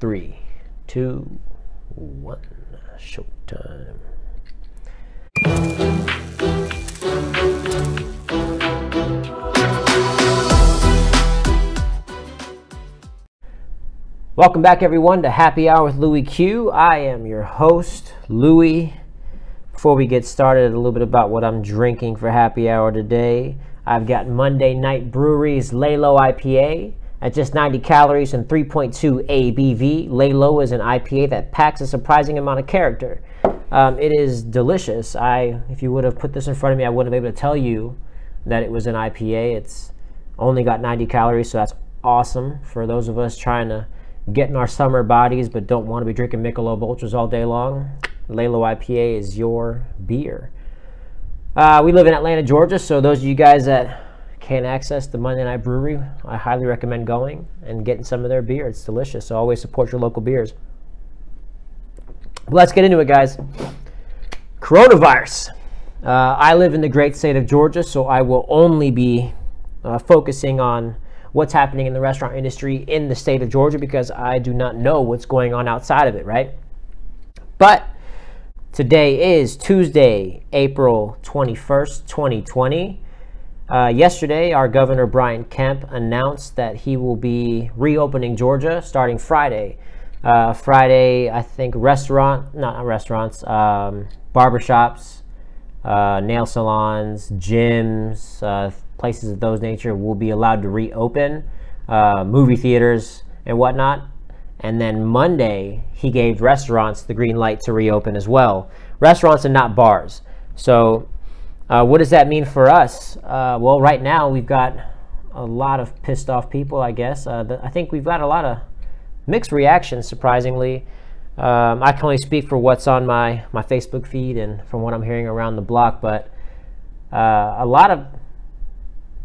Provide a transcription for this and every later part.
three, two, one. Showtime. Welcome back, everyone, to Happy Hour with Louis Q. I am your host, Louis. Before we get started, a little bit about what I'm drinking for happy hour today. I've got Monday Night Brewery's Laylow IPA at just 90 calories and 3.2 ABV. Laylow is an IPA that packs a surprising amount of character. Um, it is delicious. I, if you would have put this in front of me, I wouldn't have been able to tell you that it was an IPA. It's only got 90 calories, so that's awesome for those of us trying to get in our summer bodies but don't want to be drinking Michelob Ultras all day long. Laylow IPA is your beer. Uh, we live in Atlanta, Georgia, so those of you guys that can't access the Monday Night Brewery, I highly recommend going and getting some of their beer. It's delicious, so always support your local beers. Let's get into it, guys. Coronavirus. Uh, I live in the great state of Georgia, so I will only be uh, focusing on what's happening in the restaurant industry in the state of Georgia because I do not know what's going on outside of it, right? But today is Tuesday, April 21st, 2020. Uh, yesterday, our governor Brian Kemp announced that he will be reopening Georgia starting Friday. Uh, Friday, I think restaurant, not restaurants, um, barbershops, uh, nail salons, gyms, uh, places of those nature will be allowed to reopen, uh, movie theaters and whatnot. And then Monday, he gave restaurants the green light to reopen as well. Restaurants and not bars. So, uh, what does that mean for us? Uh, well, right now we've got a lot of pissed off people, I guess. Uh, the, I think we've got a lot of mixed reactions, surprisingly. Um, I can only speak for what's on my, my Facebook feed and from what I'm hearing around the block, but uh, a lot of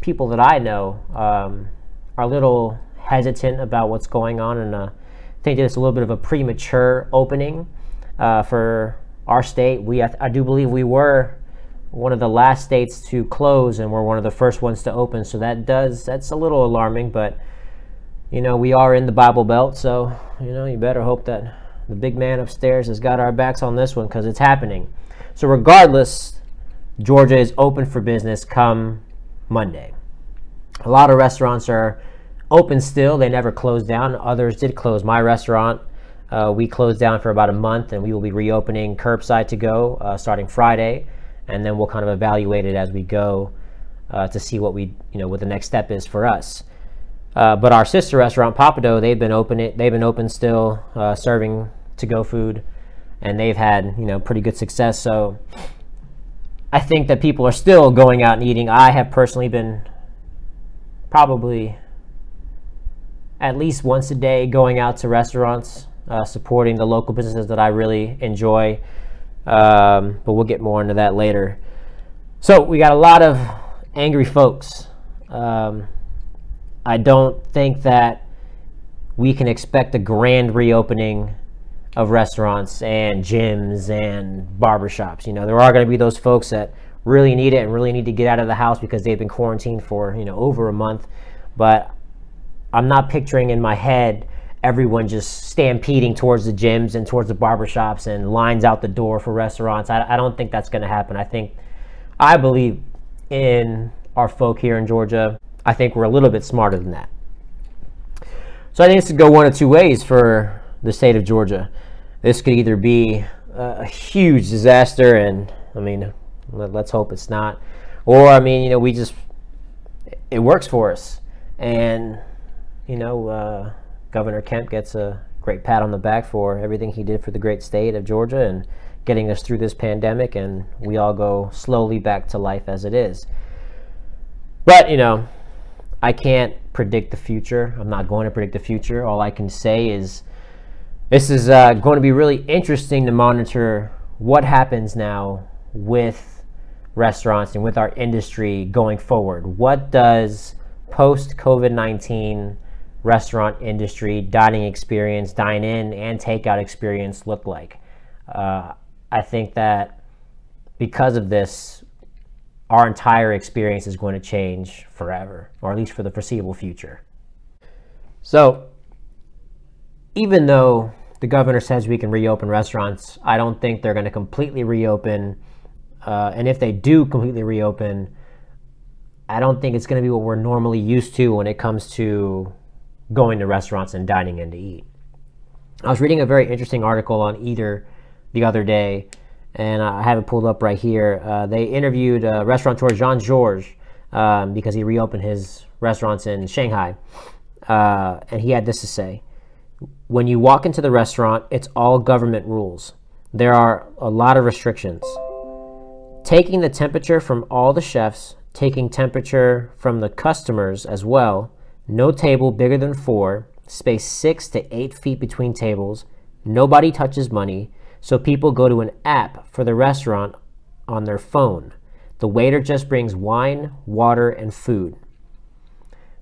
people that I know um, are a little hesitant about what's going on, and uh, think it's a little bit of a premature opening uh, for our state. We, I, I, do believe, we were one of the last states to close, and we're one of the first ones to open. So that does that's a little alarming, but you know we are in the Bible Belt, so you know you better hope that the big man upstairs has got our backs on this one because it's happening. So regardless, Georgia is open for business come Monday. A lot of restaurants are open still. They never closed down. Others did close. My restaurant, uh, we closed down for about a month, and we will be reopening curbside to go uh, starting Friday, and then we'll kind of evaluate it as we go uh, to see what we, you know, what the next step is for us. Uh, but our sister restaurant, Pappadeaux, they've been open. it They've been open still, uh, serving to-go food, and they've had, you know, pretty good success. So I think that people are still going out and eating. I have personally been probably at least once a day going out to restaurants, uh, supporting the local businesses that I really enjoy. Um, but we'll get more into that later. So we got a lot of angry folks. Um, I don't think that we can expect a grand reopening of restaurants and gyms and barbershops. You know, there are going to be those folks that really need it and really need to get out of the house because they've been quarantined for, you know, over a month. But I'm not picturing in my head everyone just stampeding towards the gyms and towards the barbershops and lines out the door for restaurants. I, I don't think that's going to happen. I think, I believe in our folk here in Georgia. I think we're a little bit smarter than that. So I think this could go one of two ways for the state of Georgia. This could either be a huge disaster, and I mean, let's hope it's not. Or I mean, you know, we just it works for us, and you know, uh, Governor Kemp gets a great pat on the back for everything he did for the great state of Georgia and getting us through this pandemic, and we all go slowly back to life as it is. But, you know, I can't predict the future. I'm not going to predict the future. All I can say is this is uh, going to be really interesting to monitor what happens now with restaurants and with our industry going forward. What does post COVID 19 restaurant industry, dining experience, dine in, and takeout experience look like? Uh, I think that because of this, our entire experience is going to change forever, or at least for the foreseeable future. So, even though the governor says we can reopen restaurants, I don't think they're going to completely reopen. Uh, and if they do completely reopen, I don't think it's going to be what we're normally used to when it comes to going to restaurants and dining in to eat. I was reading a very interesting article on Eater the other day, and I have it pulled up right here. Uh, they interviewed uh, restaurateur Jean Georges um, because he reopened his restaurants in Shanghai, uh, and he had this to say: When you walk into the restaurant, it's all government rules. There are a lot of restrictions. Taking the temperature from all the chefs taking temperature from the customers as well. No table bigger than four, space six to eight feet between tables. Nobody touches money, so people go to an app for the restaurant on their phone. The waiter just brings wine, water, and food.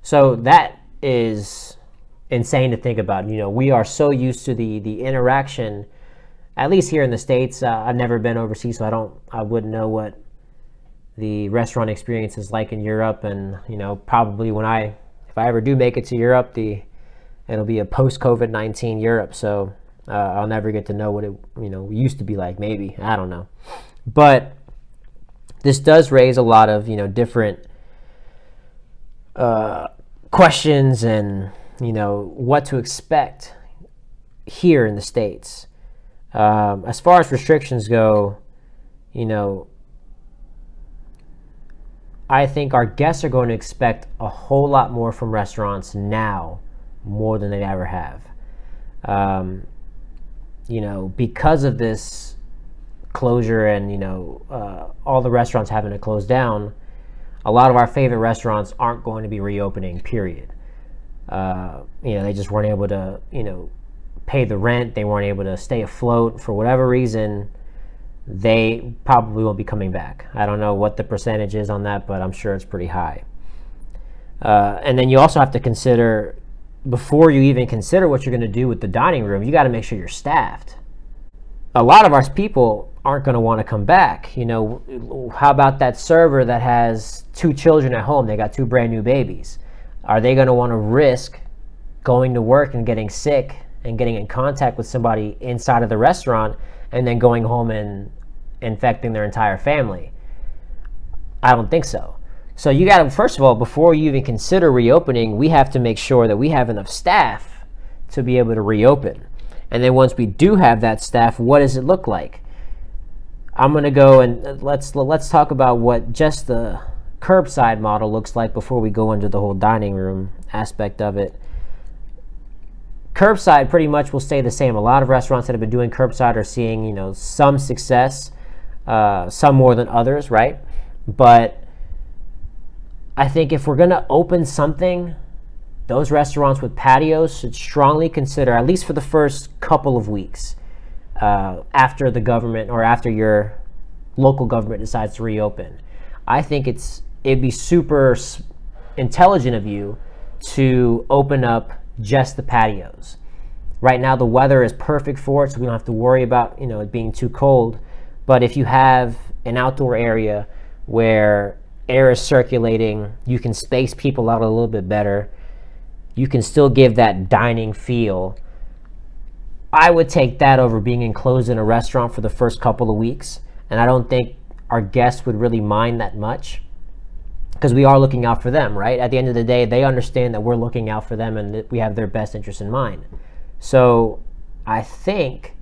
So that is insane to think about. You know, we are so used to the the interaction. At least here in the states, uh, I've never been overseas, so I don't, I wouldn't know what the restaurant experience is like in Europe, and you know probably when I if I ever do make it to Europe, the it'll be a post COVID nineteen Europe, so uh, I'll never get to know what it you know used to be like. Maybe I don't know, but this does raise a lot of you know different uh, questions and you know what to expect here in the states. Um, as far as restrictions go, you know I think our guests are going to expect a whole lot more from restaurants now, more than they ever have. Um, you know, because of this closure and you know uh, all the restaurants having to close down, a lot of our favorite restaurants aren't going to be reopening. Period. Uh, you know, they just weren't able to you know pay the rent. They weren't able to stay afloat for whatever reason they probably won't be coming back. I don't know what the percentage is on that, but I'm sure it's pretty high. Uh, and then you also have to consider, before you even consider what you're going to do with the dining room, you got to make sure you're staffed. A lot of our people aren't going to want to come back. You know, how about that server that has two children at home? They got two brand new babies. Are they going to want to risk going to work and getting sick and getting in contact with somebody inside of the restaurant and then going home and infecting their entire family? I don't think so. So you got to first of all, before you even consider reopening, we have to make sure that we have enough staff to be able to reopen. And then once we do have that staff, what does it look like? I'm going to go and uh, let's let's talk about what just the curbside model looks like before we go into the whole dining room aspect of it. Curbside pretty much will stay the same. A lot of restaurants that have been doing curbside are seeing, you know, some success, uh, some more than others, right? But I think if we're going to open something, those restaurants with patios should strongly consider, at least for the first couple of weeks, uh, after the government or after your local government decides to reopen. I think it's it'd be super intelligent of you to open up just the patios. Right now, the weather is perfect for it, so we don't have to worry about you know it being too cold. But if you have an outdoor area where air is circulating, you can space people out a little bit better. You can still give that dining feel. I would take that over being enclosed in a restaurant for the first couple of weeks, and I don't think our guests would really mind that much because we are looking out for them, right? At the end of the day, they understand that we're looking out for them and that we have their best interest in mind. So I think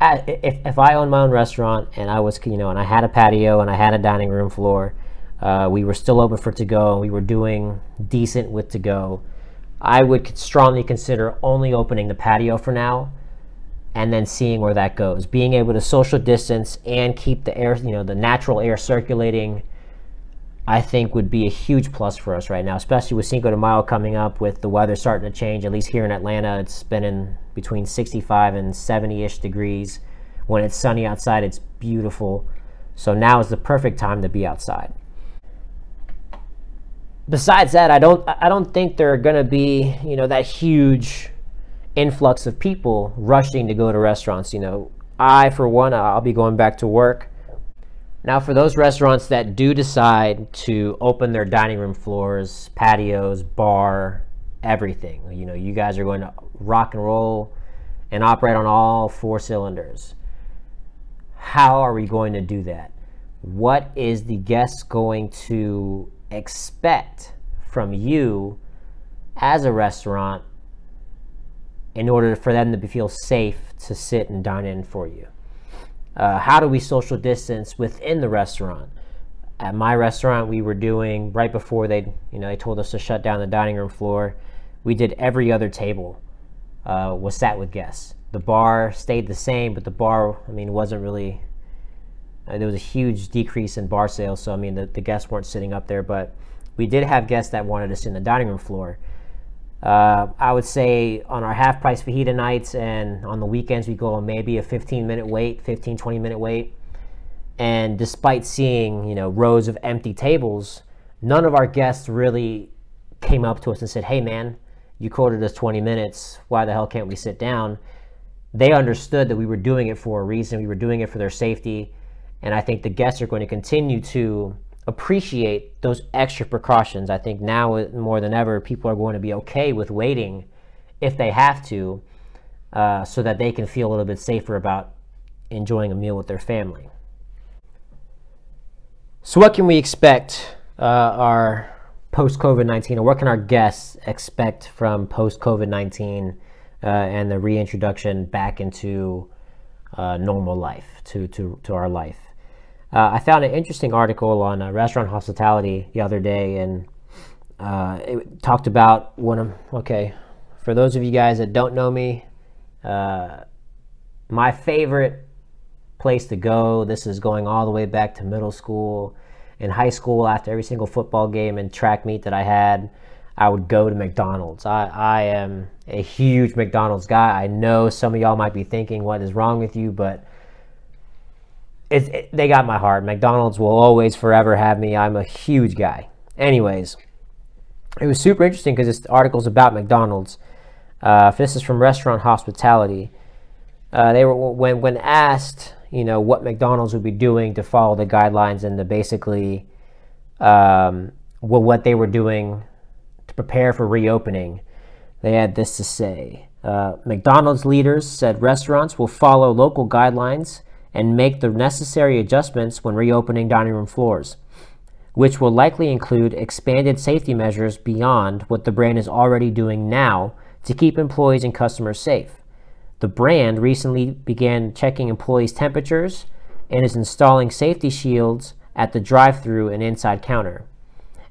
if, if I owned my own restaurant and I was, you know, and I had a patio and I had a dining room floor, uh, we were still open for to go and we were doing decent with to go, I would strongly consider only opening the patio for now and then seeing where that goes. Being able to social distance and keep the air, you know, the natural air circulating I think would be a huge plus for us right now, especially with Cinco de Mayo coming up with the weather starting to change. At least here in Atlanta, it's been in between 65 and 70 ish degrees. When it's sunny outside, it's beautiful. So now is the perfect time to be outside. Besides that, I don't I don't think there are going to be, you know, that huge influx of people rushing to go to restaurants, you know. I for one, I'll be going back to work now, for those restaurants that do decide to open their dining room floors, patios, bar, everything, you know, you guys are going to rock and roll and operate on all four cylinders. How are we going to do that? What is the guest going to expect from you as a restaurant in order for them to feel safe to sit and dine in for you? Uh, how do we social distance within the restaurant? At my restaurant, we were doing right before they, you know, they told us to shut down the dining room floor. We did every other table uh, was sat with guests. The bar stayed the same, but the bar, I mean, wasn't really. Uh, there was a huge decrease in bar sales, so I mean, the, the guests weren't sitting up there, but we did have guests that wanted to sit in the dining room floor. Uh, I would say on our half price fajita nights and on the weekends, we go on maybe a 15 minute wait, 15, 20 minute wait. And despite seeing, you know, rows of empty tables, none of our guests really came up to us and said, hey, man, you quoted us 20 minutes. Why the hell can't we sit down? They understood that we were doing it for a reason. We were doing it for their safety. And I think the guests are going to continue to appreciate those extra precautions. I think now more than ever, people are going to be okay with waiting if they have to uh, so that they can feel a little bit safer about enjoying a meal with their family. So, what can we expect uh, our post COVID 19, or what can our guests expect from post COVID 19 uh, and the reintroduction back into uh, normal life, to, to, to our life? Uh, I found an interesting article on uh, restaurant hospitality the other day, and uh, it talked about one of, okay, for those of you guys that don't know me, uh, my favorite place to go, this is going all the way back to middle school in high school after every single football game and track meet that I had, I would go to McDonald's. I, I am a huge McDonald's guy. I know some of y'all might be thinking, what is wrong with you? But it, they got my heart. McDonald's will always forever have me. I'm a huge guy. Anyways, it was super interesting because this article's about McDonald's. Uh, this is from Restaurant Hospitality. Uh, they were when when asked you know, what McDonald's would be doing to follow the guidelines and to basically um, well, what they were doing to prepare for reopening. They had this to say. Uh, McDonald's leaders said restaurants will follow local guidelines and make the necessary adjustments when reopening dining room floors, which will likely include expanded safety measures beyond what the brand is already doing now to keep employees and customers safe. The brand recently began checking employees' temperatures and is installing safety shields at the drive through and inside counter.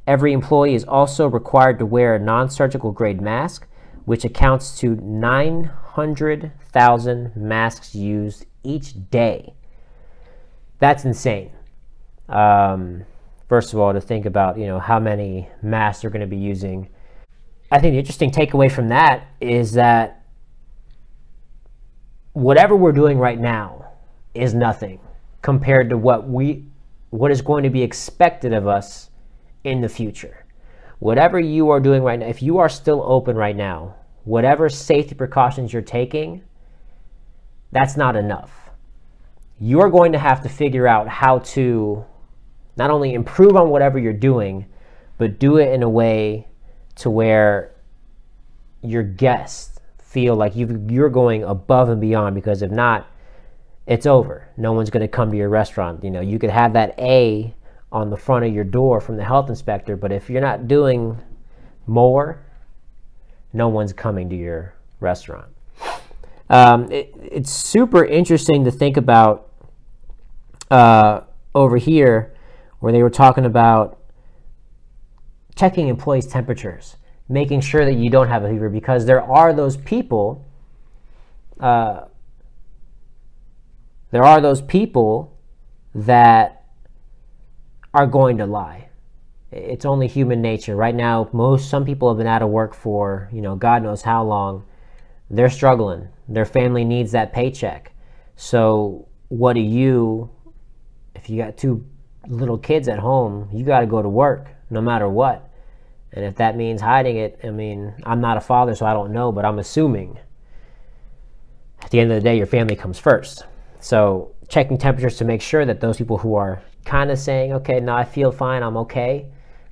Every employee is also required to wear a non surgical grade mask, which accounts to 900,000 masks used each day. That's insane. Um, first of all, to think about you know how many masks they're going to be using. I think the interesting takeaway from that is that whatever we're doing right now is nothing compared to what we what is going to be expected of us in the future. Whatever you are doing right now, if you are still open right now, whatever safety precautions you're taking, that's not enough. You're going to have to figure out how to not only improve on whatever you're doing, but do it in a way to where your guests feel like you you're going above and beyond because if not, it's over. No one's going to come to your restaurant. You know, you could have that A on the front of your door from the health inspector, but if you're not doing more, no one's coming to your restaurant. Um, it, it's super interesting to think about uh, over here where they were talking about checking employees' temperatures making sure that you don't have a fever because there are those people uh, there are those people that are going to lie. It's only human nature. Right now most some people have been out of work for you know god knows how long. They're struggling their family needs that paycheck so what do you if you got two little kids at home you got to go to work no matter what and if that means hiding it, I mean, I'm not a father, so I don't know, but I'm assuming at the end of the day, your family comes first. So checking temperatures to make sure that those people who are kind of saying, okay, no, I feel fine, I'm okay,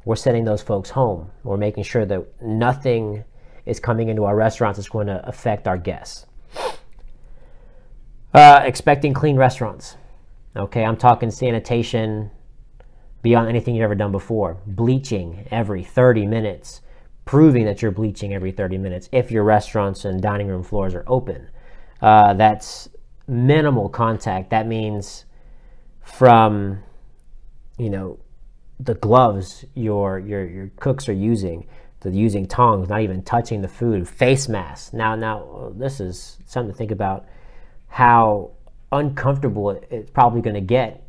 we're sending those folks home. We're making sure that nothing is coming into our restaurants that's going to affect our guests. Uh, expecting clean restaurants. Okay, I'm talking sanitation beyond anything you've ever done before. Bleaching every 30 minutes, proving that you're bleaching every 30 minutes if your restaurants and dining room floors are open. Uh, that's minimal contact. That means from, you know, the gloves your your your cooks are using, the using tongs, not even touching the food, face masks. Now now this is something to think about how uncomfortable it's probably going to get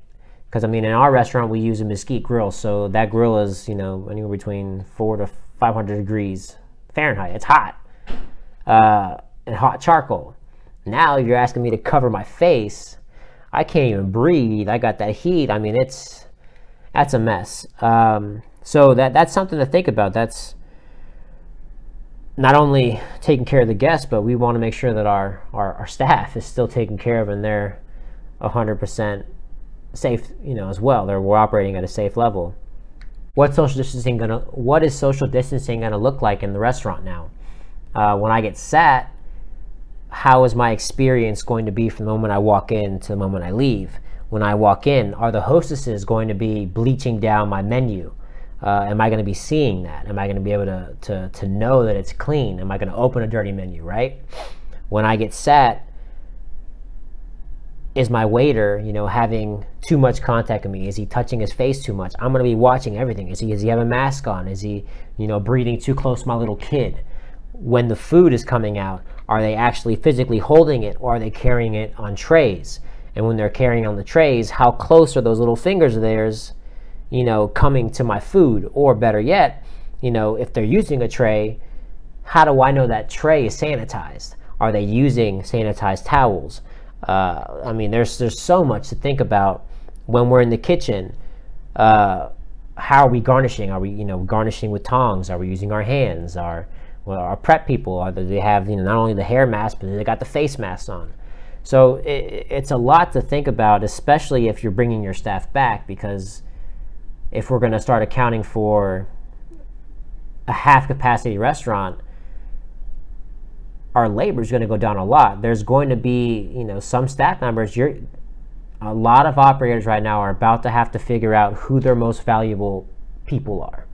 because I mean in our restaurant we use a mesquite grill, so that grill is you know anywhere between four to 500 degrees Fahrenheit. It's hot, uh, and hot charcoal. Now you're asking me to cover my face. I can't even breathe. I got that heat. I mean it's that's a mess. Um, so that that's something to think about. That's not only taking care of the guests, but we want to make sure that our, our, our staff is still taken care of and they're 100% safe, you know, as well. They're we're operating at a safe level. What social distancing gonna? What is social distancing gonna look like in the restaurant now? Uh, when I get sat, how is my experience going to be from the moment I walk in to the moment I leave? When I walk in, are the hostesses going to be bleaching down my menu? Uh, am I going to be seeing that? Am I going to be able to, to, to know that it's clean? Am I going to open a dirty menu, right? When I get sat, is my waiter, you know, having too much contact with me? Is he touching his face too much? I'm going to be watching everything. Is he, does he have a mask on? Is he, you know, breathing too close to my little kid? When the food is coming out, are they actually physically holding it or are they carrying it on trays? And when they're carrying on the trays, how close are those little fingers of theirs you know, coming to my food? Or better yet, you know, if they're using a tray, how do I know that tray is sanitized? Are they using sanitized towels? Uh, I mean, there's there's so much to think about when we're in the kitchen. Uh, how are we garnishing? Are we, you know, garnishing with tongs? Are we using our hands? Are well, our prep people are they have you know not only the hair mask but they got the face masks on. So it, it's a lot to think about, especially if you're bringing your staff back because if we're going to start accounting for a half capacity restaurant, our labor is going to go down a lot. There's going to be, you know, some staff members. You're a lot of operators right now are about to have to figure out who their most valuable people are.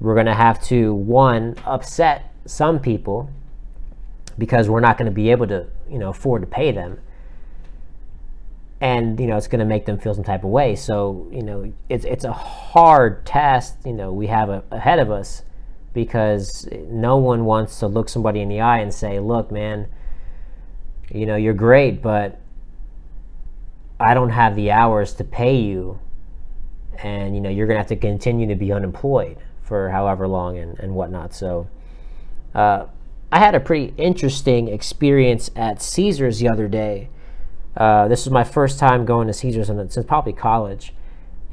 We're going to have to one upset some people because we're not going to be able to, you know, afford to pay them and you know it's going to make them feel some type of way. So you know it's it's a hard task you know we have a, ahead of us because no one wants to look somebody in the eye and say look man you know you're great but i don't have the hours to pay you and you know you're going to have to continue to be unemployed for however long and, and whatnot. So uh, i had a pretty interesting experience at caesars the other day uh, this was my first time going to Caesars since probably college,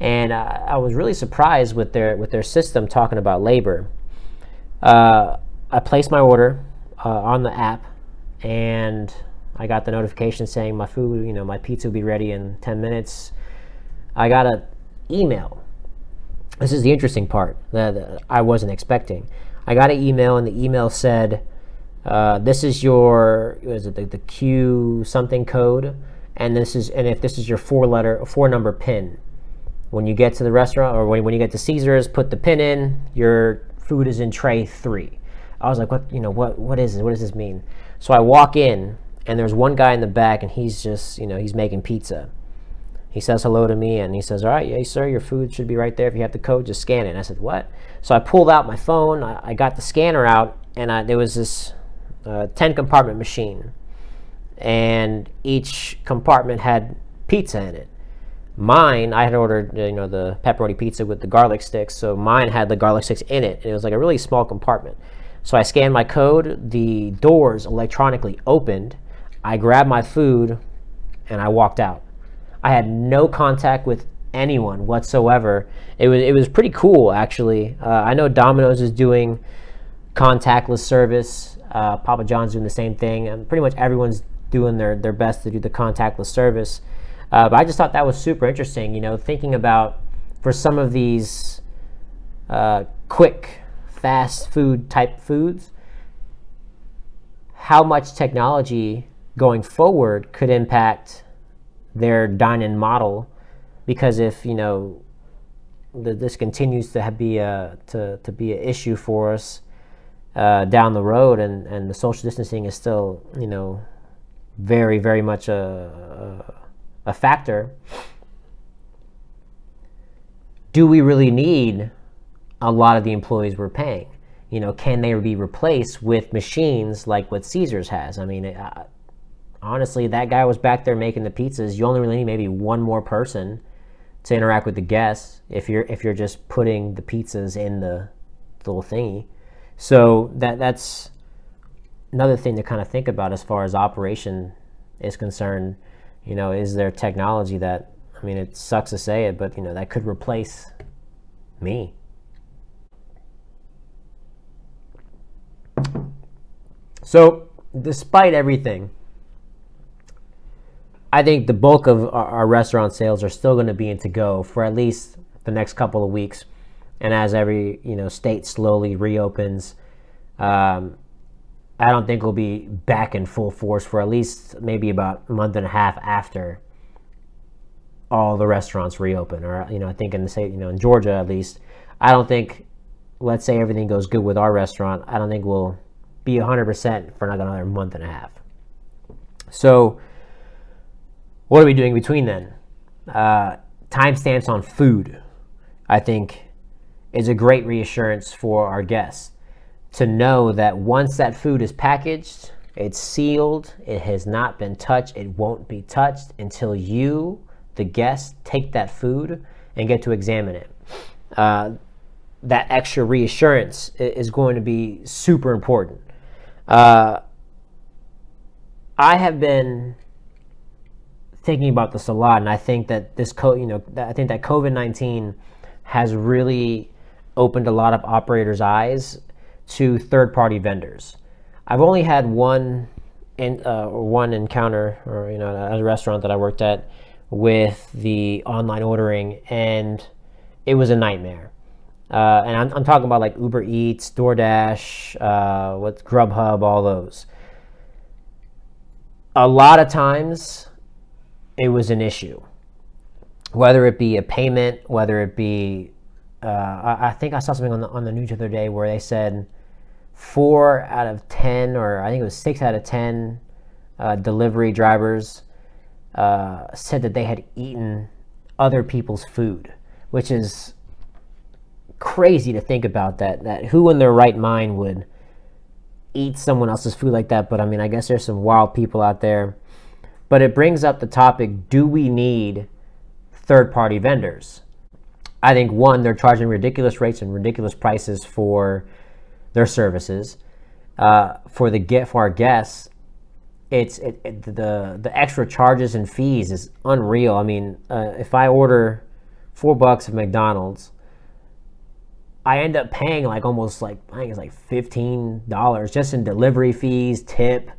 and uh, I was really surprised with their with their system talking about labor. Uh, I placed my order uh, on the app, and I got the notification saying my food, you know, my pizza will be ready in 10 minutes. I got an email. This is the interesting part that I wasn't expecting. I got an email, and the email said, uh, "This is your is it the, the Q something code." and this is and if this is your four letter four number pin. When you get to the restaurant or when, when you get to caesars put the pin in your food is in tray three. I was like what you know what what is this what does this mean? So i walk in and there's one guy in the back and he's just you know he's making pizza. He says hello to me and he says all right yeah sir your food should be right there. If you have the code just scan it. And i said what? So i pulled out my phone i, I got the scanner out and I, there was this uh, 10 compartment machine and each compartment had pizza in it. Mine, I had ordered, you know, the pepperoni pizza with the garlic sticks, so mine had the garlic sticks in it. And it was like a really small compartment. So I scanned my code, the doors electronically opened. I grabbed my food and I walked out. I had no contact with anyone whatsoever. It was it was pretty cool actually. Uh, I know Domino's is doing contactless service. Uh, Papa John's doing the same thing, and pretty much everyone's doing their, their best to do the contactless service. Uh, but I just thought that was super interesting, you know, thinking about for some of these uh, quick, fast food type foods, how much technology going forward could impact their dine-in model because if you know the, this continues to be a to, to be an issue for us uh, down the road and, and the social distancing is still you know very very much a, a, a factor. Do we really need a lot of the employees we're paying? You know can they be replaced with machines like what caesars has? I mean honestly that guy was back there making the pizzas. You only really need maybe one more person to interact with the guests if you're if you're just putting the pizzas in the little thingy. So that that's another thing to kind of think about as far as operation is concerned. You know, is there technology that I mean it sucks to say it, but you know, that could replace me. So, despite everything, I think the bulk of our, our restaurant sales are still going to be in to go for at least the next couple of weeks. And as every you know state slowly reopens, um, I don't think we'll be back in full force for at least maybe about a month and a half after all the restaurants reopen. Or you know, I think in the state, you know, in Georgia at least, I don't think. Let's say everything goes good with our restaurant. I don't think we'll be 100% for another month and a half. So what are we doing between then? Uh, timestamps on food, I think, is a great reassurance for our guests to know that once that food is packaged, it's sealed, it has not been touched, it won't be touched until you, the guest, take that food and get to examine it. Uh, that extra reassurance is going to be super important. Uh, I have been thinking about this a lot, and I think that this co- you know, I think that COVID nineteen has really opened a lot of operators' eyes to third party vendors. I've only had one in uh, one encounter, or you know, at a restaurant that I worked at with the online ordering, and it was a nightmare. Uh, and I'm, I'm, talking about like Uber Eats, DoorDash, uh, what's Grubhub, all those. A lot of times, it was an issue. Whether it be a payment, whether it be, uh, I, I, think I saw something on the, on the news the other day where they said four out of 10, or I think it was six out of 10 uh, delivery drivers uh, said that they had eaten other people's food, which is crazy to think about that. That who in their right mind would eat someone else's food like that? But I mean, I guess there's some wild people out there but it brings up the topic do we need third party vendors? I think one, they're charging ridiculous rates and ridiculous prices for their services. Uh, for the get for our guests, it's it, it, the the extra charges and fees is unreal. I mean, uh, if I order four bucks of McDonald's, I end up paying like almost like I think it's like fifteen dollars just in delivery fees, tip,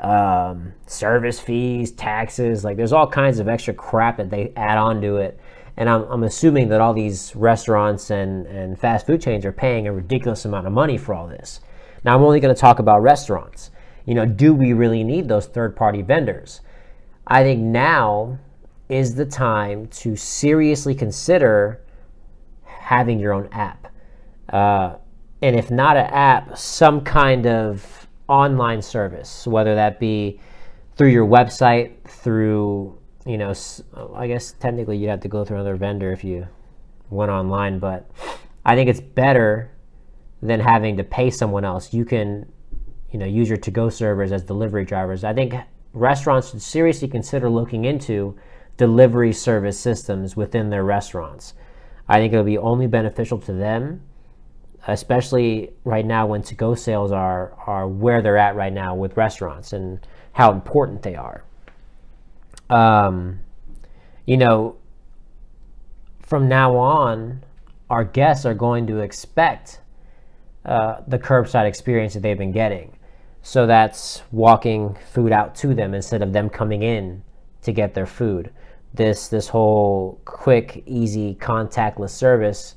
um, service fees, taxes. Like there's all kinds of extra crap that they add on to it. And I'm, I'm assuming that all these restaurants and, and fast food chains are paying a ridiculous amount of money for all this. Now, I'm only going to talk about restaurants. You know, do we really need those third party vendors? I think now is the time to seriously consider having your own app. Uh, and if not an app, some kind of online service, whether that be through your website, through, you know, I guess technically you'd have to go through another vendor if you went online, but I think it's better than having to pay someone else. You can, you know, use your to go servers as delivery drivers. I think restaurants should seriously consider looking into delivery service systems within their restaurants. I think it'll be only beneficial to them especially right now when to-go sales are are where they're at right now with restaurants and how important they are. Um, you know, from now on, our guests are going to expect uh, the curbside experience that they've been getting. So that's walking food out to them instead of them coming in to get their food. This this whole quick, easy, contactless service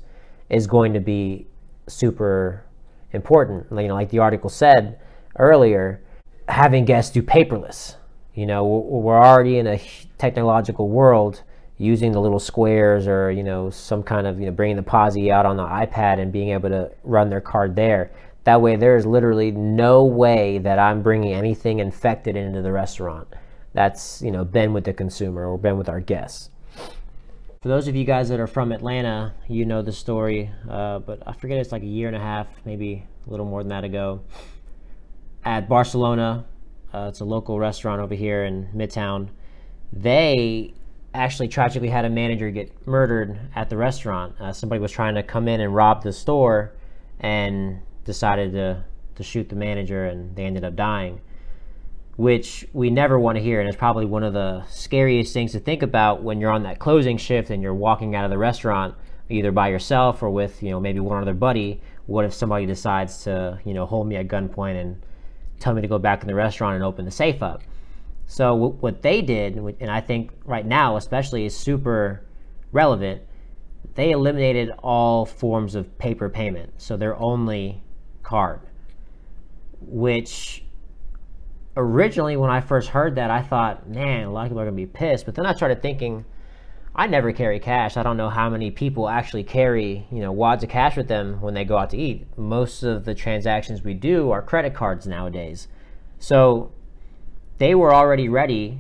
is going to be super important. You know, like the article said earlier, having guests do paperless. You know, we're already in a technological world using the little squares or you know some kind of you know bringing the posi out on the iPad and being able to run their card there. That way, there is literally no way that I'm bringing anything infected into the restaurant. That's you know been with the consumer or been with our guests. For those of you guys that are from Atlanta, you know the story, uh, but I forget it's like a year and a half, maybe a little more than that ago. At Barcelona, uh, it's a local restaurant over here in Midtown. They actually tragically had a manager get murdered at the restaurant. Uh, somebody was trying to come in and rob the store and decided to, to shoot the manager, and they ended up dying, which we never want to hear. And it's probably one of the scariest things to think about when you're on that closing shift and you're walking out of the restaurant either by yourself or with you know maybe one other buddy what if somebody decides to you know hold me at gunpoint and tell me to go back in the restaurant and open the safe up so what they did, and I think right now especially is super relevant, they eliminated all forms of paper payment. So they're only card, which originally when I first heard that, I thought, man, a lot of people are going to be pissed. But then I started thinking, I never carry cash. I don't know how many people actually carry, you know, wads of cash with them when they go out to eat. Most of the transactions we do are credit cards nowadays. So they were already ready,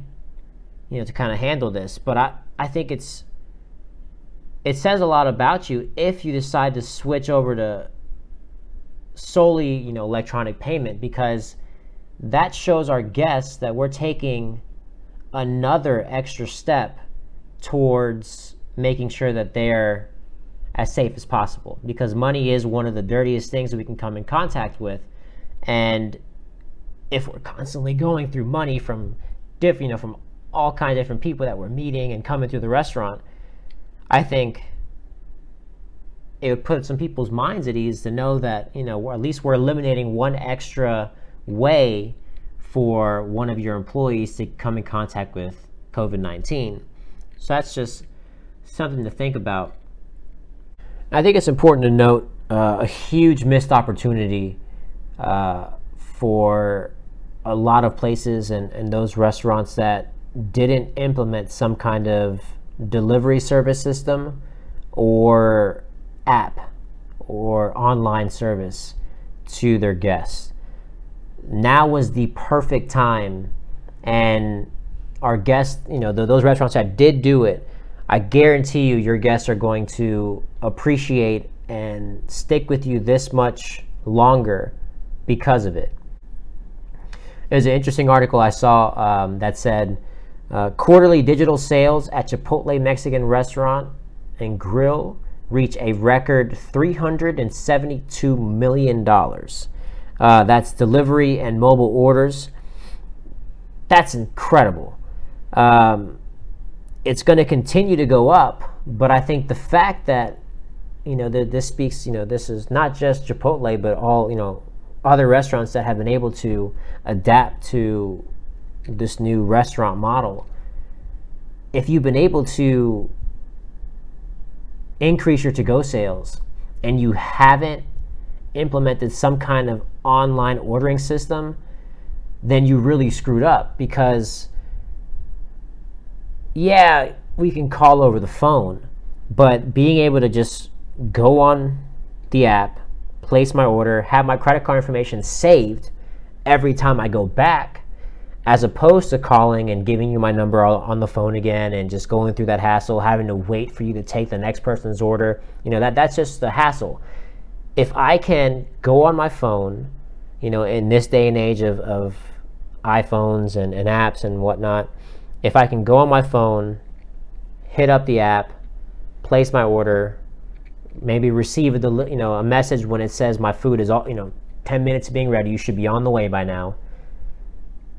you know, to kind of handle this. But I, I think it's it says a lot about you if you decide to switch over to solely, you know, electronic payment because that shows our guests that we're taking another extra step towards making sure that they're as safe as possible because money is one of the dirtiest things that we can come in contact with and if we're constantly going through money from diff, you know, from all kinds of different people that we're meeting and coming through the restaurant, I think it would put some people's minds at ease to know that, you know, at least we're eliminating one extra way for one of your employees to come in contact with COVID 19. So that's just something to think about. I think it's important to note uh, a huge missed opportunity uh, for a lot of places and, and those restaurants that didn't implement some kind of delivery service system or app or online service to their guests. Now was the perfect time, and our guests, you know, those restaurants that did do it, I guarantee you, your guests are going to appreciate and stick with you this much longer because of it. There's an interesting article I saw um, that said uh, quarterly digital sales at Chipotle Mexican restaurant and grill reach a record $372 million. Uh, that's delivery and mobile orders. That's incredible. Um, it's going to continue to go up, but I think the fact that you know this speaks, you know, this is not just Chipotle, but all you know other restaurants that have been able to adapt to this new restaurant model, if you've been able to increase your to go sales and you haven't implemented some kind of online ordering system, then you really screwed up because, yeah, we can call over the phone, but being able to just go on the app, place my order, have my credit card information saved every time I go back, as opposed to calling and giving you my number on the phone again and just going through that hassle, having to wait for you to take the next person's order. You know, that, that's just the hassle. If I can go on my phone, you know, in this day and age of, of iPhones and, and apps and whatnot, if I can go on my phone, hit up the app, place my order, maybe receive a you know a message when it says my food is all you know 10 minutes being ready you should be on the way by now.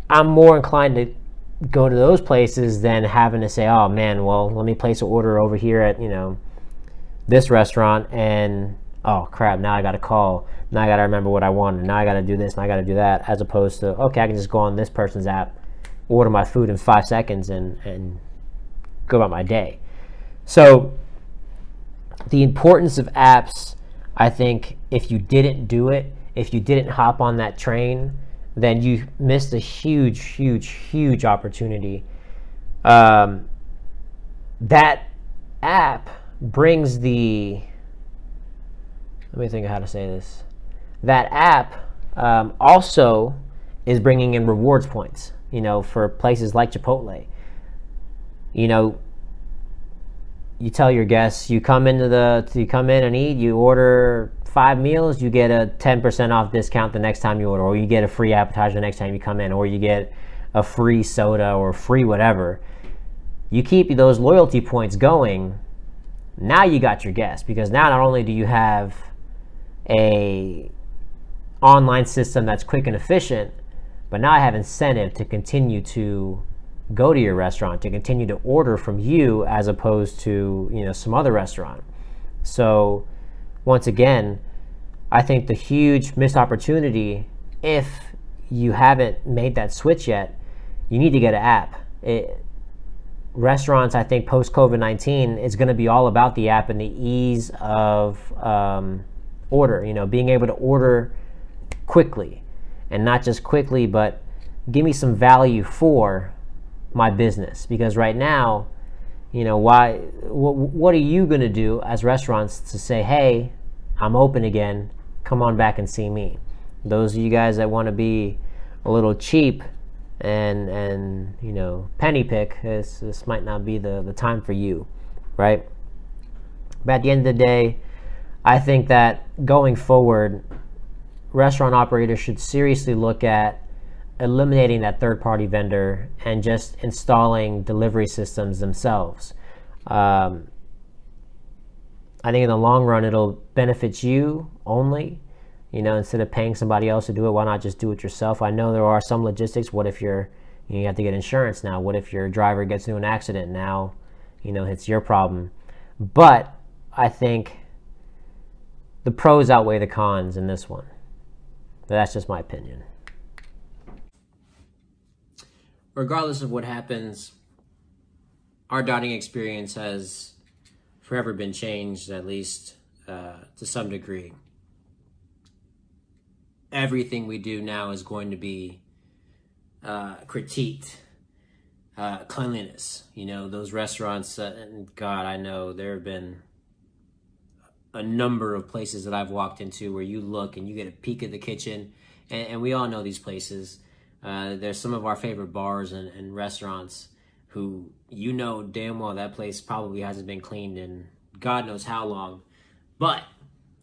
I'm more inclined to go to those places than having to say oh man well let me place an order over here at you know this restaurant and oh crap now i gotta call. Now i gotta remember what i wanted. Now i gotta do this. And i gotta do that as opposed to okay i can just go on this person's app order my food in five seconds and and go about my day so the importance of apps, I think if you didn't do it, if you didn't hop on that train, then you missed a huge, huge, huge opportunity. Um, that app brings the. Let me think of how to say this. That app um, also is bringing in rewards points. You know, for places like Chipotle. You know, you tell your guests you come into the you come in and eat you order five meals you get a 10% off discount the next time you order or you get a free appetizer the next time you come in or you get a free soda or free whatever you keep those loyalty points going now you got your guests because now not only do you have a online system that's quick and efficient but now i have incentive to continue to go to your restaurant to continue to order from you as opposed to you know some other restaurant. So once again i think the huge missed opportunity if you haven't made that switch yet you need to get an app. It, restaurants i think post covid-19 is going to be all about the app and the ease of um, order you know being able to order quickly and not just quickly but give me some value for my business. Because right now you know why what, are you going to do as restaurants to say hey i'm open again. Come on back and see me. Those of you guys that want to be a little cheap and and you know penny pick this this might not be the the time for you right? But at the end of the day i think that going forward restaurant operators should seriously look at eliminating that third party vendor and just installing delivery systems themselves. Um, I think in the long run, it'll benefit you only. You know, instead of paying somebody else to do it, why not just do it yourself? I know there are some logistics. What if you're, you, know, you have to get insurance now? What if your driver gets into an accident now? You know, it's your problem. But I think the pros outweigh the cons in this one. But that's just my opinion regardless of what happens, our dining experience has forever been changed, at least uh, to some degree. Everything we do now is going to be uh, critiqued. Uh, cleanliness, you know, those restaurants, uh, and God, I know there have been a number of places that I've walked into where you look and you get a peek at the kitchen, and, and we all know these places uh, there's some of our favorite bars and, and, restaurants who you know damn well that place probably hasn't been cleaned in God knows how long, but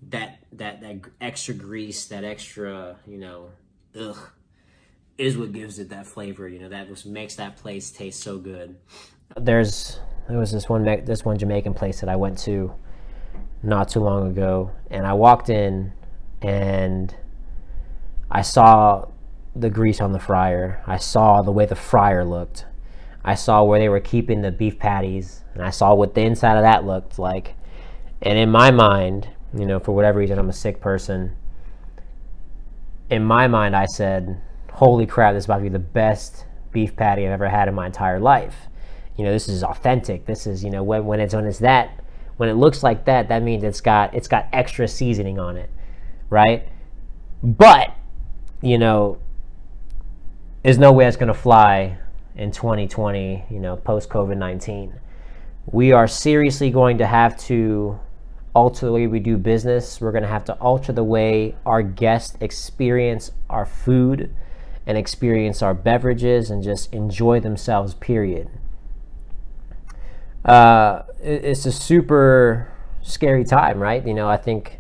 that that that extra grease, that extra you know, ugh, is what gives it that flavor. You know that just makes that place taste so good. There's there was this one this one Jamaican place that I went to not too long ago, and I walked in and I saw the grease on the fryer. I saw the way the fryer looked. I saw where they were keeping the beef patties, and I saw what the inside of that looked like. And in my mind, you know, for whatever reason, I'm a sick person. In my mind, I said, "Holy crap! This is about to be the best beef patty I've ever had in my entire life." You know, this is authentic. This is, you know, when, when it's when it's that, when it looks like that, that means it's got it's got extra seasoning on it, right? But, you know, there's no way it's going to fly in 2020, you know, post COVID 19. We are seriously going to have to alter the way we do business. We're going to have to alter the way our guests experience our food and experience our beverages and just enjoy themselves, period. Uh, it's a super scary time, right? You know, I think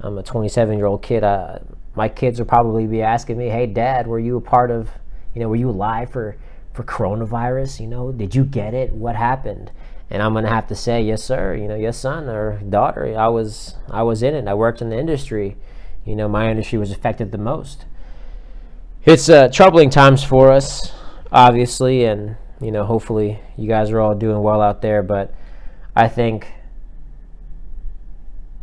I'm a 27 year old kid. Uh, my kids will probably be asking me, hey, dad, were you a part of you know, were you alive for for coronavirus? You know, did you get it? What happened? And I'm gonna have to say, yes, sir. You know, yes, son or daughter. I was I was in it. I worked in the industry. You know, my industry was affected the most. It's uh, troubling times for us, obviously, and you know, hopefully, you guys are all doing well out there. But I think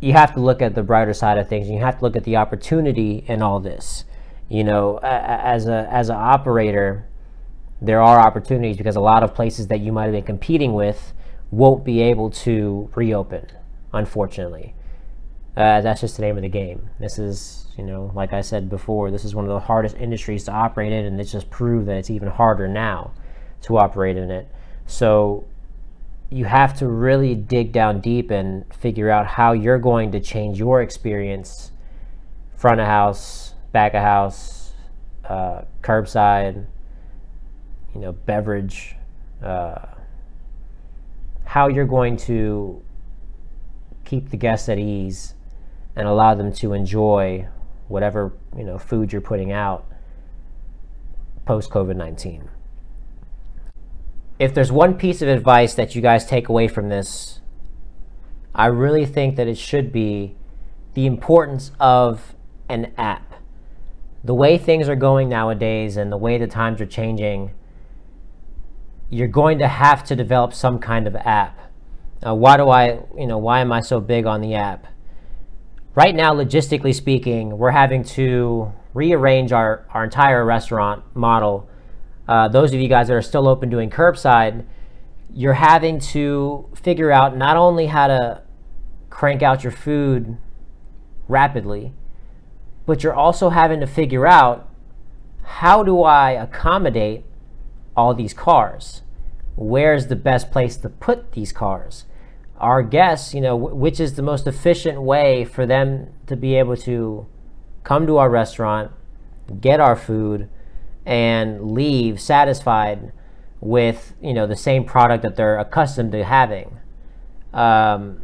you have to look at the brighter side of things. You have to look at the opportunity in all this you know, as a as an operator, there are opportunities because a lot of places that you might have been competing with won't be able to reopen, unfortunately. Uh, that's just the name of the game. This is, you know, like I said before, this is one of the hardest industries to operate in, and it's just proved that it's even harder now to operate in it. So you have to really dig down deep and figure out how you're going to change your experience front of house, back of house, uh, curbside, you know, beverage, uh, how you're going to keep the guests at ease and allow them to enjoy whatever you know food you're putting out post COVID-19. If there's one piece of advice that you guys take away from this, I really think that it should be the importance of an app. The way things are going nowadays and the way the times are changing, you're going to have to develop some kind of app. Uh, why do I, you know, why am I so big on the app? Right now, logistically speaking, we're having to rearrange our, our entire restaurant model. Uh, those of you guys that are still open doing curbside, you're having to figure out not only how to crank out your food rapidly, but you're also having to figure out how do I accommodate all these cars? Where's the best place to put these cars? Our guests, you know, which is the most efficient way for them to be able to come to our restaurant, get our food, and leave satisfied with, you know, the same product that they're accustomed to having. Um,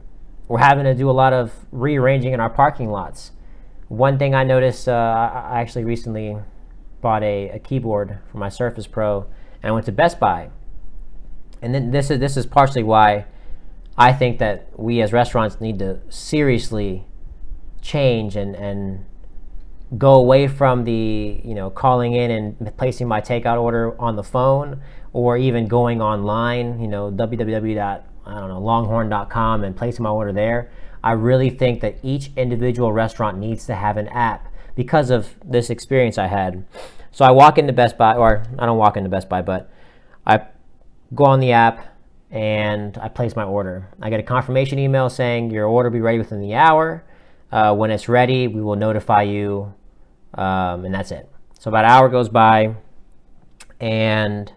we're having to do a lot of rearranging in our parking lots. One thing I noticed, uh, I actually recently bought a, a keyboard for my Surface Pro and I went to Best Buy. And then this is this is partially why I think that we as restaurants need to seriously change and and go away from the you know calling in and placing my takeout order on the phone or even going online you know www. I don't know longhorn.com and placing my order there. I really think that each individual restaurant needs to have an app because of this experience I had. So I walk into Best Buy, or I don't walk into Best Buy, but I go on the app and I place my order. I get a confirmation email saying your order will be ready within the hour. Uh, when it's ready, we will notify you, um, and that's it. So about an hour goes by, and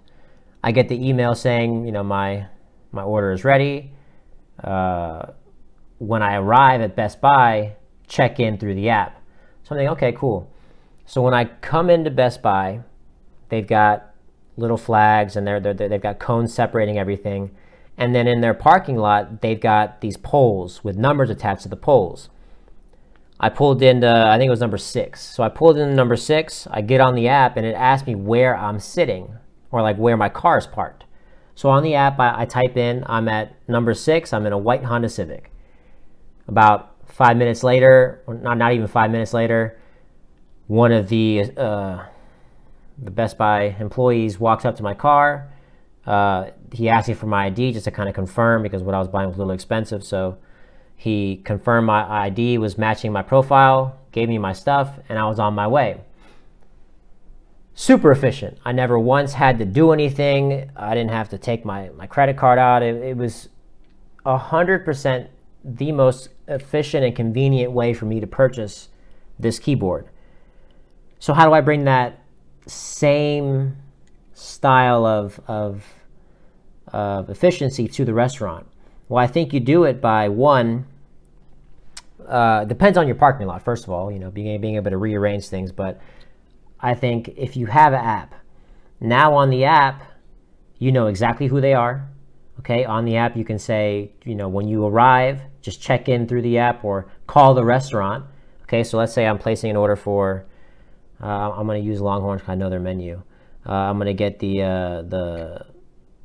I get the email saying, you know, my my order is ready. Uh, when I arrive at Best Buy, check in through the app. So I'm thinking, okay, cool. So when I come into Best Buy, they've got little flags and they're, they're, they've got cones separating everything. And then in their parking lot, they've got these poles with numbers attached to the poles. I pulled into, I think it was number six. So I pulled in number six, I get on the app and it asks me where I'm sitting or like where my car is parked. So on the app, I, I type in, I'm at number six, I'm in a white Honda Civic. About five minutes later, not, not even five minutes later, one of the uh, the Best Buy employees walks up to my car. Uh, he asked me for my ID just to kind of confirm because what I was buying was a little expensive. So he confirmed my ID was matching my profile, gave me my stuff, and I was on my way. Super efficient. I never once had to do anything. I didn't have to take my, my credit card out. It, it was 100% the most efficient and convenient way for me to purchase this keyboard. So how do I bring that same style of, of, of efficiency to the restaurant? Well, I think you do it by one, uh, depends on your parking lot, first of all, you know, being, being able to rearrange things. But I think if you have an app, now on the app, you know exactly who they are. Okay, on the app, you can say, you know, when you arrive, just check in through the app or call the restaurant. Okay, so let's say I'm placing an order for uh, I'm going to use Longhorn because I know their menu. Uh, I'm going to get the uh, the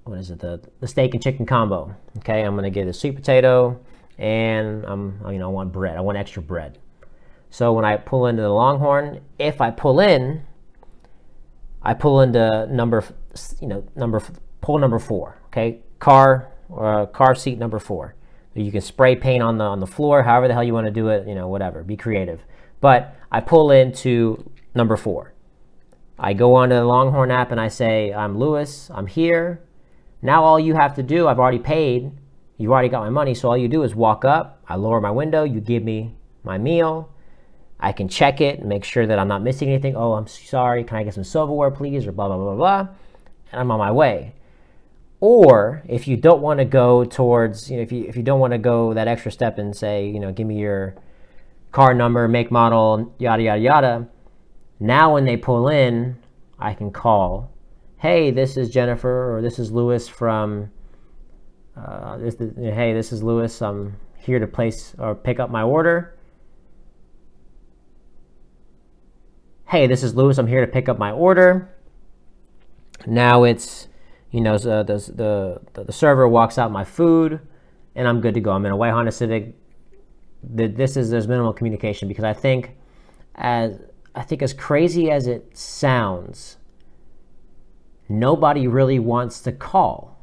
what is it the the steak and chicken combo. Okay, I'm to get a sweet potato and I'm you know I want bread. I want extra bread. So when I pull into the Longhorn, if I pull in, I pull into number you know number pull number four. Okay, car or uh, car seat number four. You can spray paint on the on the floor, however the hell you want to do it. You know, whatever. Be creative. But I pull into number four. I go onto the Longhorn app and I say, I'm Louis, I'm here. Now all you have to do, I've already paid, you've already got my money, so all you do is walk up, I lower my window, you give me my meal. I can check it make sure that I'm not missing anything. Oh, I'm sorry. Can I get some silverware, please? Or blah, blah, blah, blah. And I'm on my way. Or if you don't want to go towards, you know, if you, if you don't want to go that extra step and say, you know, give me your car number, make, model, yada, yada, yada. Now when they pull in, I can call, hey, this is Jennifer or this is Louis from, uh, this, hey, this is Louis. I'm here to place or pick up my order. Hey, this is Louis. I'm here to pick up my order. Now it's you know, so the, the, the server walks out my food and I'm good to go. I'm in a white Honda Civic. This is there's minimal communication because I think as I think as crazy as it sounds, nobody really wants to call.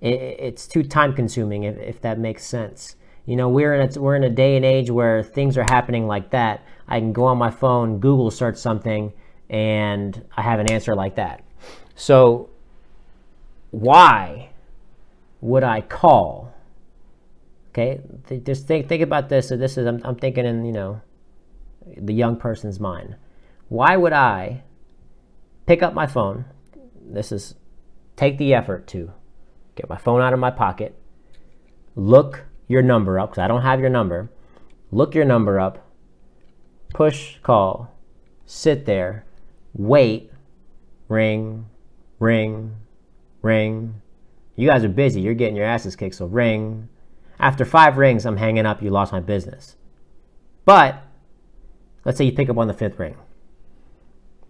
It, it's too time consuming if, if that makes sense. You know, we're in a, we're in a day and age where things are happening like that. I can go on my phone, Google search something, and I have an answer like that. So why would I call? Okay, just think think about this. So this is I'm, I'm thinking in you know the young person's mind. Why would I pick up my phone? This is take the effort to get my phone out of my pocket, look your number up because I don't have your number. Look your number up, push call, sit there, wait, ring, ring, Ring. You guys are busy. You're getting your asses kicked, so ring. After five rings, I'm hanging up. You lost my business. But let's say you pick up on the fifth ring.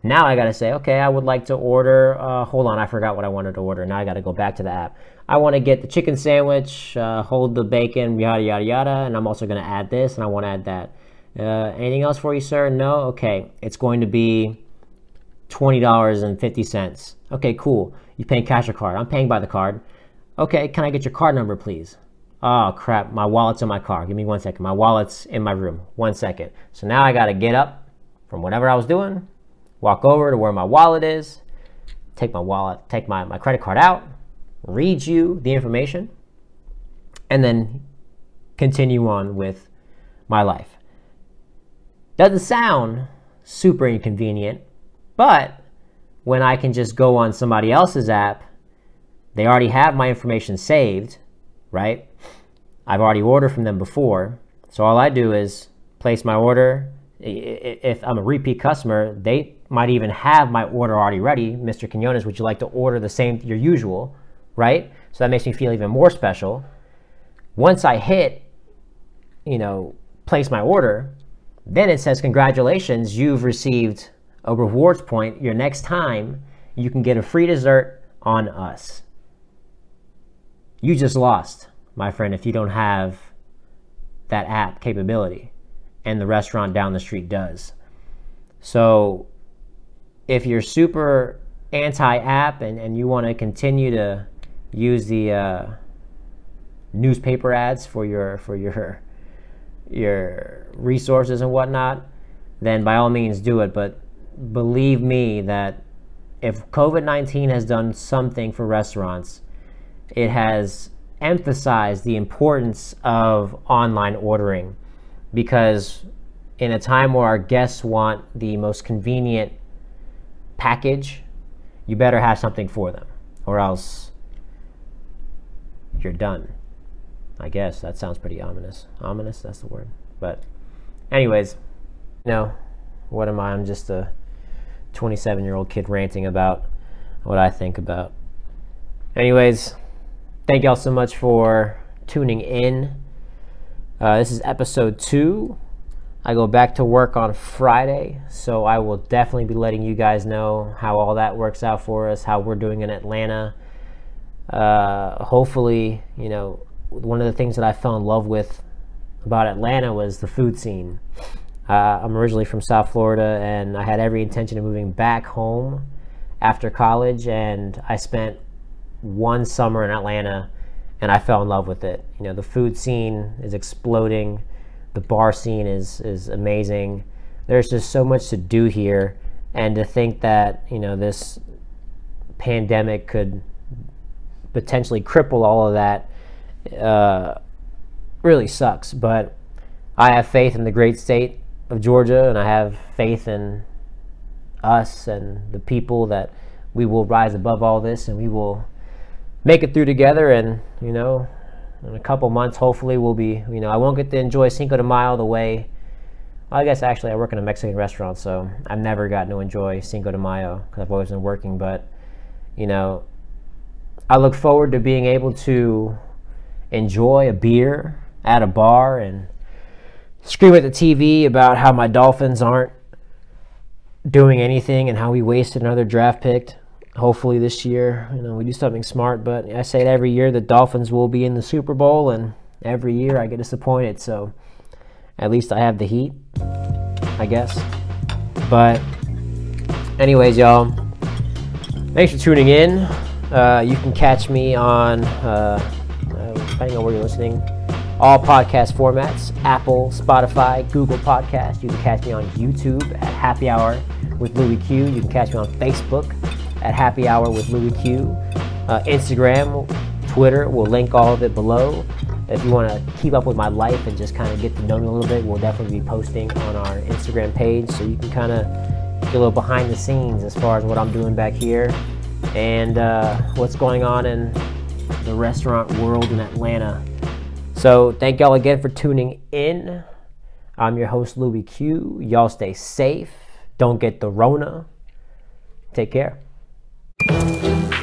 Now I got to say, okay, I would like to order. Uh, hold on, I forgot what I wanted to order. Now I got to go back to the app. I want to get the chicken sandwich, uh, hold the bacon, yada, yada, yada. And I'm also going to add this and I want to add that. Uh, anything else for you, sir? No? Okay. It's going to be $20.50. Okay, cool. You paying cash or card? I'm paying by the card. Okay, can I get your card number, please? Oh, crap. My wallet's in my car. Give me one second. My wallet's in my room. One second. So now I got to get up from whatever I was doing, walk over to where my wallet is, take my wallet, take my, my credit card out, read you the information, and then continue on with my life. Doesn't sound super inconvenient, but when I can just go on somebody else's app, they already have my information saved, right? I've already ordered from them before. So all I do is place my order. If I'm a repeat customer, they might even have my order already ready. Mr. Quinones, would you like to order the same, your usual, right? So that makes me feel even more special. Once I hit, you know, place my order, then it says, congratulations, you've received a rewards point your next time, you can get a free dessert on us. You just lost, my friend, if you don't have that app capability, and the restaurant down the street does. So, if you're super anti app and, and you want to continue to use the uh, newspaper ads for your for your your resources and whatnot, then by all means do it. But believe me that if COVID 19 has done something for restaurants, it has emphasized the importance of online ordering because in a time where our guests want the most convenient package, you better have something for them or else you're done. I guess that sounds pretty ominous. Ominous, that's the word. But, anyways, no, what am I? I'm just a 27 year old kid ranting about what I think about. Anyways, thank y'all so much for tuning in. Uh, this is episode two. I go back to work on Friday, so I will definitely be letting you guys know how all that works out for us, how we're doing in Atlanta. Uh, hopefully, you know, one of the things that I fell in love with about Atlanta was the food scene. Uh, I'm originally from South Florida, and I had every intention of moving back home after college. And I spent one summer in Atlanta, and I fell in love with it. You know, the food scene is exploding, the bar scene is is amazing. There's just so much to do here, and to think that you know this pandemic could potentially cripple all of that uh, really sucks. But I have faith in the great state of Georgia, and I have faith in us and the people that we will rise above all this and we will make it through together. And, you know, in a couple months, hopefully, we'll be, you know, I won't get to enjoy Cinco de Mayo the way. I guess actually, I work in a Mexican restaurant, so I've never gotten to enjoy Cinco de Mayo because I've always been working. But, you know, I look forward to being able to enjoy a beer at a bar and scream at the TV about how my Dolphins aren't doing anything and how we wasted another draft pick. Hopefully this year, you know, we do something smart. But I say it every year, the Dolphins will be in the Super Bowl, and every year I get disappointed. So at least I have the heat, I guess. But anyways, y'all, thanks for tuning in. Uh, you can catch me on, uh, uh, depending on where you're listening, all podcast formats Apple, Spotify, Google Podcast. You can catch me on YouTube at Happy Hour with Louis Q. You can catch me on Facebook at Happy Hour with Louis Q. Uh, Instagram, Twitter, we'll link all of it below. If you want to keep up with my life and just kind of get to know me a little bit, we'll definitely be posting on our Instagram page so you can kind of get a little behind the scenes as far as what I'm doing back here and uh, what's going on in the restaurant world in Atlanta. So, thank y'all again for tuning in. I'm your host, Louis Q. Y'all stay safe. Don't get the Rona. Take care. Thank you.